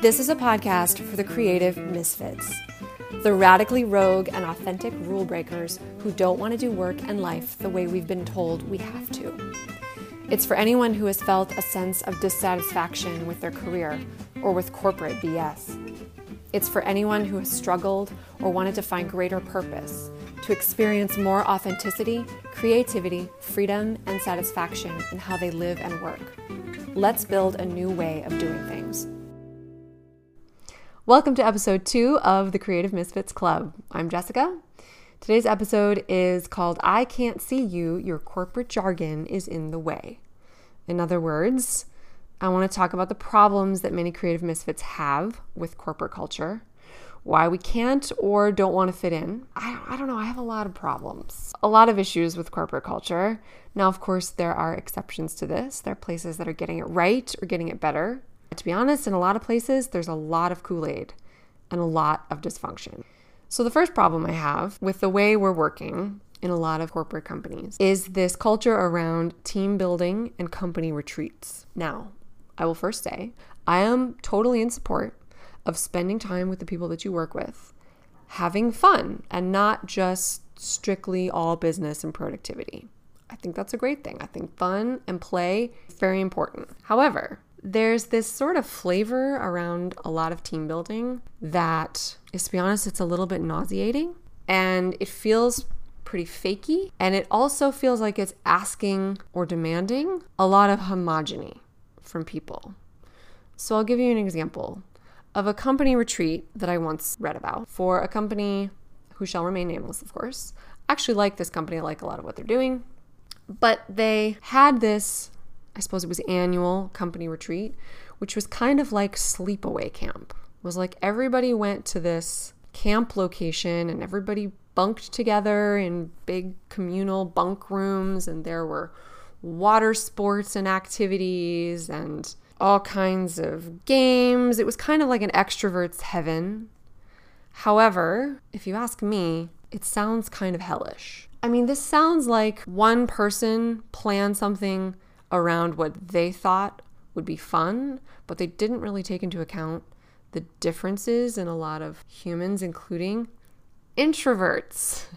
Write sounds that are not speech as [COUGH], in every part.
This is a podcast for the creative misfits, the radically rogue and authentic rule breakers who don't want to do work and life the way we've been told we have to. It's for anyone who has felt a sense of dissatisfaction with their career or with corporate BS. It's for anyone who has struggled or wanted to find greater purpose, to experience more authenticity, creativity, freedom, and satisfaction in how they live and work. Let's build a new way of doing things. Welcome to episode two of the Creative Misfits Club. I'm Jessica. Today's episode is called I Can't See You, Your Corporate Jargon is in the Way. In other words, I want to talk about the problems that many creative misfits have with corporate culture, why we can't or don't want to fit in. I, I don't know, I have a lot of problems, a lot of issues with corporate culture. Now, of course, there are exceptions to this. There are places that are getting it right or getting it better. To be honest, in a lot of places, there's a lot of Kool Aid and a lot of dysfunction. So, the first problem I have with the way we're working in a lot of corporate companies is this culture around team building and company retreats. Now, I will first say I am totally in support of spending time with the people that you work with, having fun, and not just strictly all business and productivity. I think that's a great thing. I think fun and play is very important. However, there's this sort of flavor around a lot of team building that is to be honest, it's a little bit nauseating and it feels pretty fakey. And it also feels like it's asking or demanding a lot of homogeny from people. So I'll give you an example of a company retreat that I once read about for a company who shall remain nameless, of course. I actually like this company, I like a lot of what they're doing. But they had this, I suppose it was annual company retreat, which was kind of like sleepaway camp. It was like everybody went to this camp location and everybody bunked together in big communal bunk rooms and there were water sports and activities and all kinds of games. It was kind of like an extrovert's heaven. However, if you ask me, it sounds kind of hellish. I mean, this sounds like one person planned something around what they thought would be fun, but they didn't really take into account the differences in a lot of humans, including introverts. [LAUGHS]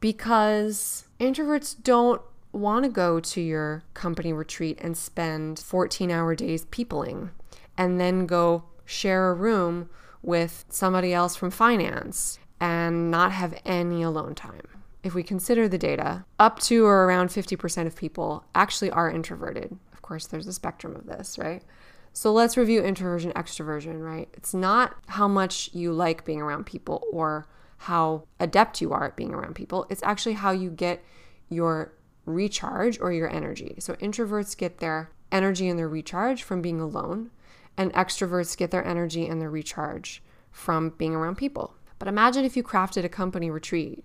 Because introverts don't want to go to your company retreat and spend 14 hour days peopling and then go share a room with somebody else from finance and not have any alone time. If we consider the data, up to or around 50% of people actually are introverted. Of course, there's a spectrum of this, right? So let's review introversion, extroversion, right? It's not how much you like being around people or how adept you are at being around people. It's actually how you get your recharge or your energy. So introverts get their energy and their recharge from being alone, and extroverts get their energy and their recharge from being around people. But imagine if you crafted a company retreat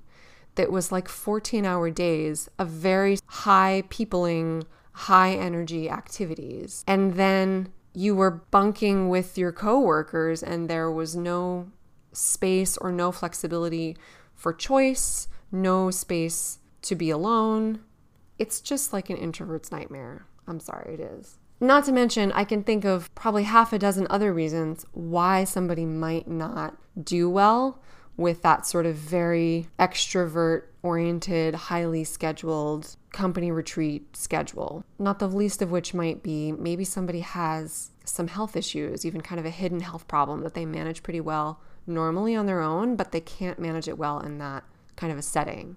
that was like 14 hour days of very high peopling, high energy activities. And then you were bunking with your coworkers and there was no space or no flexibility for choice, no space to be alone, it's just like an introvert's nightmare. I'm sorry, it is. Not to mention, I can think of probably half a dozen other reasons why somebody might not do well with that sort of very extrovert oriented, highly scheduled company retreat schedule. Not the least of which might be maybe somebody has some health issues, even kind of a hidden health problem that they manage pretty well normally on their own, but they can't manage it well in that kind of a setting.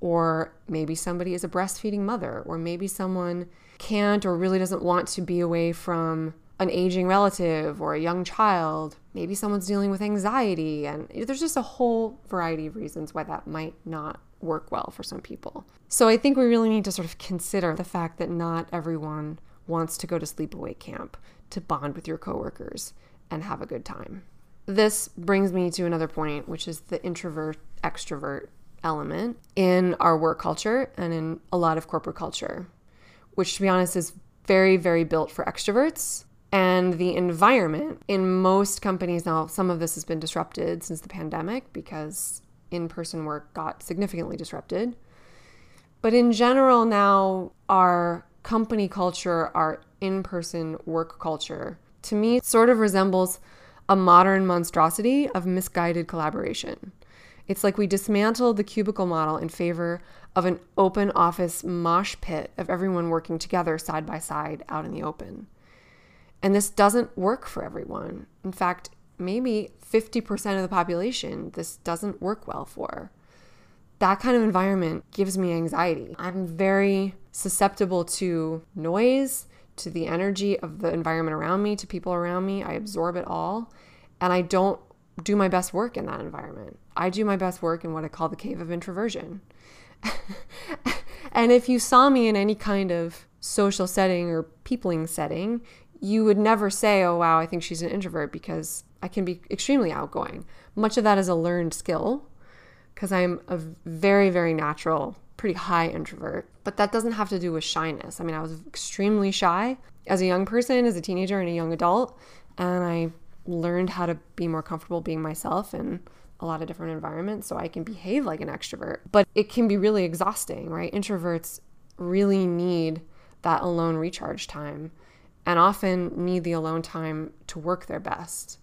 Or maybe somebody is a breastfeeding mother, or maybe someone can't or really doesn't want to be away from an aging relative or a young child. Maybe someone's dealing with anxiety, and there's just a whole variety of reasons why that might not work well for some people. So I think we really need to sort of consider the fact that not everyone wants to go to sleepaway camp to bond with your coworkers and have a good time. This brings me to another point, which is the introvert extrovert element in our work culture and in a lot of corporate culture, which, to be honest, is very, very built for extroverts. And the environment in most companies now, some of this has been disrupted since the pandemic because in person work got significantly disrupted. But in general, now our company culture, our in person work culture to me sort of resembles a modern monstrosity of misguided collaboration. It's like we dismantled the cubicle model in favor of an open office mosh pit of everyone working together side by side out in the open. And this doesn't work for everyone. In fact, maybe 50% of the population this doesn't work well for. That kind of environment gives me anxiety. I'm very susceptible to noise, to the energy of the environment around me, to people around me. I absorb it all. And I don't do my best work in that environment. I do my best work in what I call the cave of introversion. [LAUGHS] and if you saw me in any kind of social setting or peopling setting, you would never say, oh, wow, I think she's an introvert because I can be extremely outgoing. Much of that is a learned skill because I'm a very, very natural, pretty high introvert. But that doesn't have to do with shyness. I mean, I was extremely shy as a young person, as a teenager, and a young adult. And I learned how to be more comfortable being myself in a lot of different environments so I can behave like an extrovert. But it can be really exhausting, right? Introverts really need that alone recharge time and often need the alone time to work their best.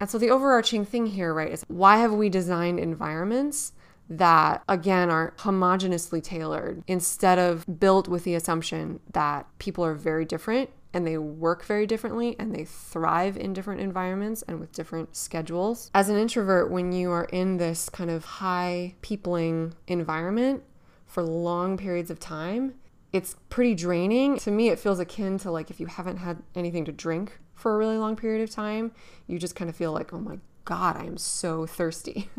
And so the overarching thing here, right, is why have we designed environments that again are homogenously tailored instead of built with the assumption that people are very different and they work very differently and they thrive in different environments and with different schedules. As an introvert, when you are in this kind of high peopling environment for long periods of time, it's pretty draining. To me, it feels akin to like if you haven't had anything to drink for a really long period of time, you just kind of feel like, oh my God, I am so thirsty.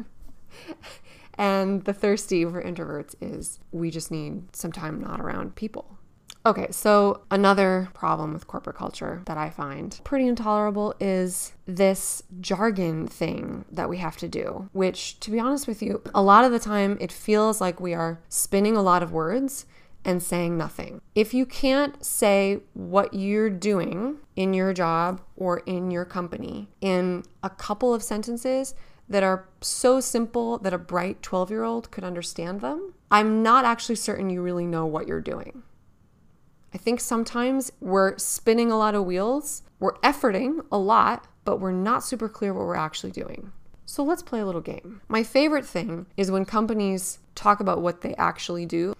[LAUGHS] and the thirsty for introverts is we just need some time not around people. Okay, so another problem with corporate culture that I find pretty intolerable is this jargon thing that we have to do, which, to be honest with you, a lot of the time it feels like we are spinning a lot of words and saying nothing. If you can't say what you're doing in your job or in your company in a couple of sentences, that are so simple that a bright 12 year old could understand them, I'm not actually certain you really know what you're doing. I think sometimes we're spinning a lot of wheels, we're efforting a lot, but we're not super clear what we're actually doing. So let's play a little game. My favorite thing is when companies talk about what they actually do,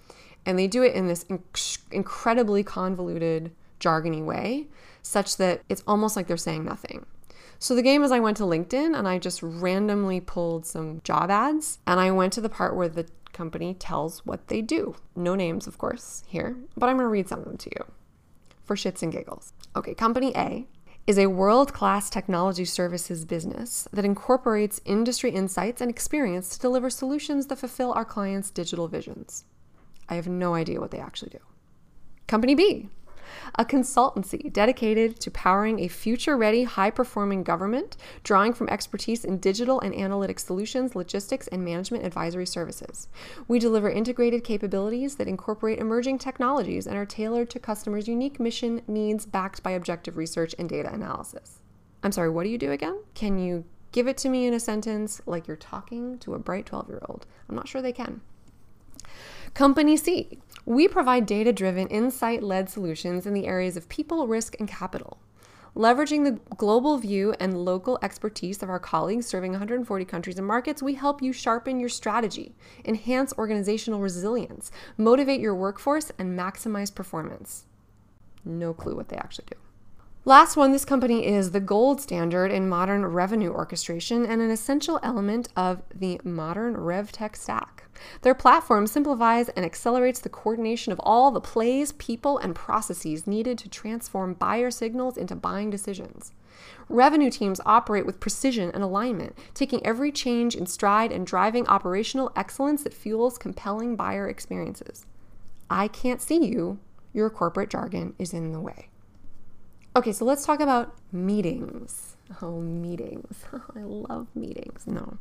and they do it in this inc- incredibly convoluted, jargony way, such that it's almost like they're saying nothing. So the game is I went to LinkedIn and I just randomly pulled some job ads and I went to the part where the company tells what they do. No names, of course, here, but I'm going to read some of them to you for shits and giggles. Okay, Company A is a world class technology services business that incorporates industry insights and experience to deliver solutions that fulfill our clients' digital visions. I have no idea what they actually do. Company B a consultancy dedicated to powering a future ready, high performing government, drawing from expertise in digital and analytic solutions, logistics, and management advisory services. We deliver integrated capabilities that incorporate emerging technologies and are tailored to customers' unique mission needs backed by objective research and data analysis. I'm sorry, what do you do again? Can you give it to me in a sentence like you're talking to a bright 12 year old? I'm not sure they can. Company C. We provide data driven, insight led solutions in the areas of people, risk, and capital. Leveraging the global view and local expertise of our colleagues serving 140 countries and markets, we help you sharpen your strategy, enhance organizational resilience, motivate your workforce, and maximize performance. No clue what they actually do. Last one, this company is the gold standard in modern revenue orchestration and an essential element of the modern RevTech stack. Their platform simplifies and accelerates the coordination of all the plays, people, and processes needed to transform buyer signals into buying decisions. Revenue teams operate with precision and alignment, taking every change in stride and driving operational excellence that fuels compelling buyer experiences. I can't see you. Your corporate jargon is in the way. Okay, so let's talk about meetings. Oh, meetings. [LAUGHS] I love meetings. No.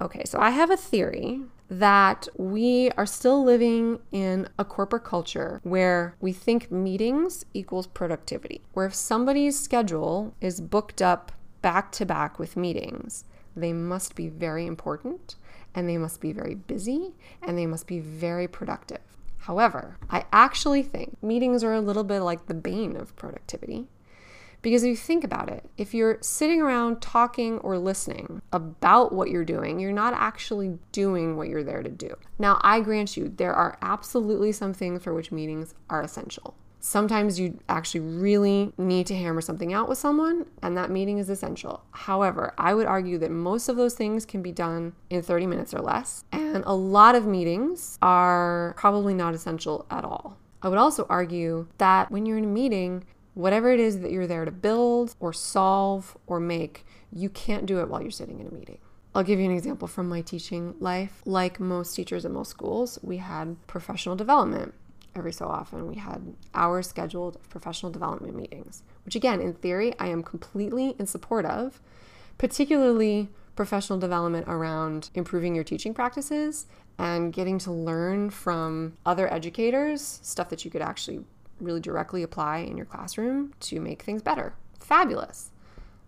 Okay, so I have a theory that we are still living in a corporate culture where we think meetings equals productivity. Where if somebody's schedule is booked up back to back with meetings, they must be very important and they must be very busy and they must be very productive. However, I actually think meetings are a little bit like the bane of productivity Because if you think about it, if you're sitting around talking or listening about what you're doing, you're not actually doing what you're there to do. Now, I grant you, there are absolutely some things for which meetings are essential. Sometimes you actually really need to hammer something out with someone, and that meeting is essential. However, I would argue that most of those things can be done in 30 minutes or less, and a lot of meetings are probably not essential at all. I would also argue that when you're in a meeting, whatever it is that you're there to build or solve or make, you can't do it while you're sitting in a meeting. I'll give you an example from my teaching life. Like most teachers at most schools, we had professional development every so often. We had hours scheduled of professional development meetings, which, again, in theory, I am completely in support of, particularly professional development around improving your teaching practices and getting to learn from other educators stuff that you could actually really directly apply in your classroom to make things better. Fabulous.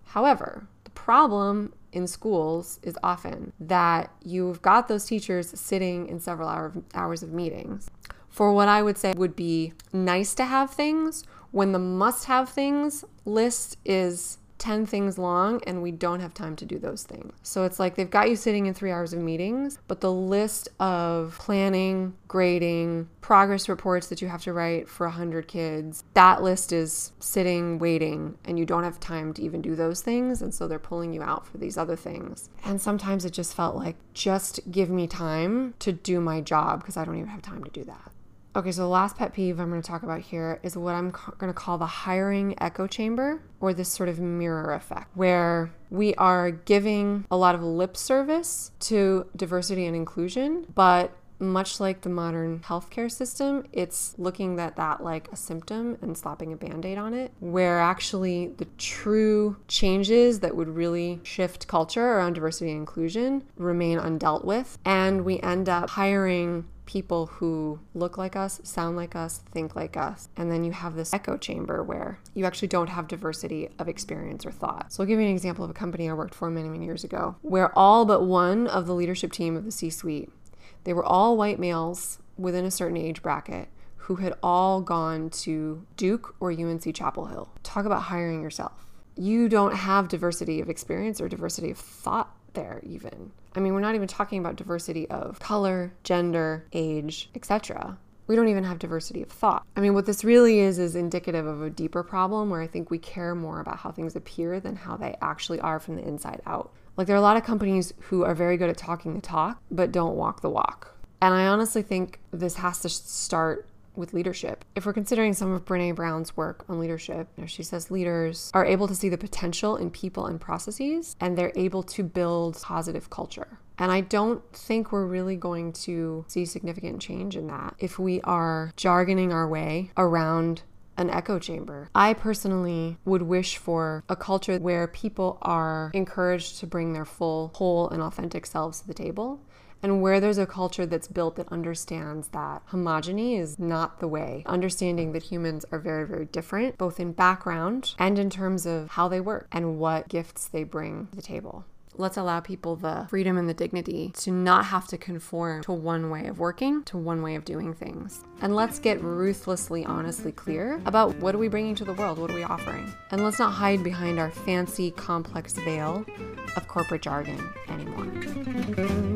However, the problem in schools is often that you've got those teachers sitting in several hour, hours of meetings for what I would say would be nice to have things when the must have things list is 10 things long and we don't have time to do those things. So it's like they've got you sitting in three hours of meetings, but the list of planning, grading, progress reports that you have to write for 100 kids, that list is sitting waiting and you don't have time to even do those things. And so they're pulling you out for these other things. And sometimes it just felt like, just give me time to do my job because I don't even have time to do that. Okay, so the last pet peeve I'm going to talk about here is what I'm going to call the hiring echo chamber or this sort of mirror effect, where we are giving a lot of lip service to diversity and inclusion, but much like the modern healthcare system, it's looking at that like a symptom and slapping a band aid on it, where actually the true changes that would really shift culture around diversity and inclusion remain undealt with. And we end up hiring people who look like us, sound like us, think like us. And then you have this echo chamber where you actually don't have diversity of experience or thought. So I'll give you an example of a company I worked for many, many years ago where all but one of the leadership team of the C suite, they were all white males within a certain age bracket who had all gone to Duke or UNC Chapel Hill. Talk about hiring yourself. You don't have diversity of experience or diversity of thought there even. I mean, we're not even talking about diversity of color, gender, age, etc. We don't even have diversity of thought. I mean, what this really is is indicative of a deeper problem where I think we care more about how things appear than how they actually are from the inside out. Like, there are a lot of companies who are very good at talking the talk, but don't walk the walk. And I honestly think this has to start with leadership. If we're considering some of Brene Brown's work on leadership, you know, she says leaders are able to see the potential in people and processes, and they're able to build positive culture. And I don't think we're really going to see significant change in that if we are jargoning our way around an echo chamber. I personally would wish for a culture where people are encouraged to bring their full, whole, and authentic selves to the table and where there's a culture that's built that understands that homogeny is not the way, understanding that humans are very, very different, both in background and in terms of how they work and what gifts they bring to the table. Let's allow people the freedom and the dignity to not have to conform to one way of working, to one way of doing things. And let's get ruthlessly, honestly clear about what are we bringing to the world? What are we offering? And let's not hide behind our fancy, complex veil of corporate jargon anymore.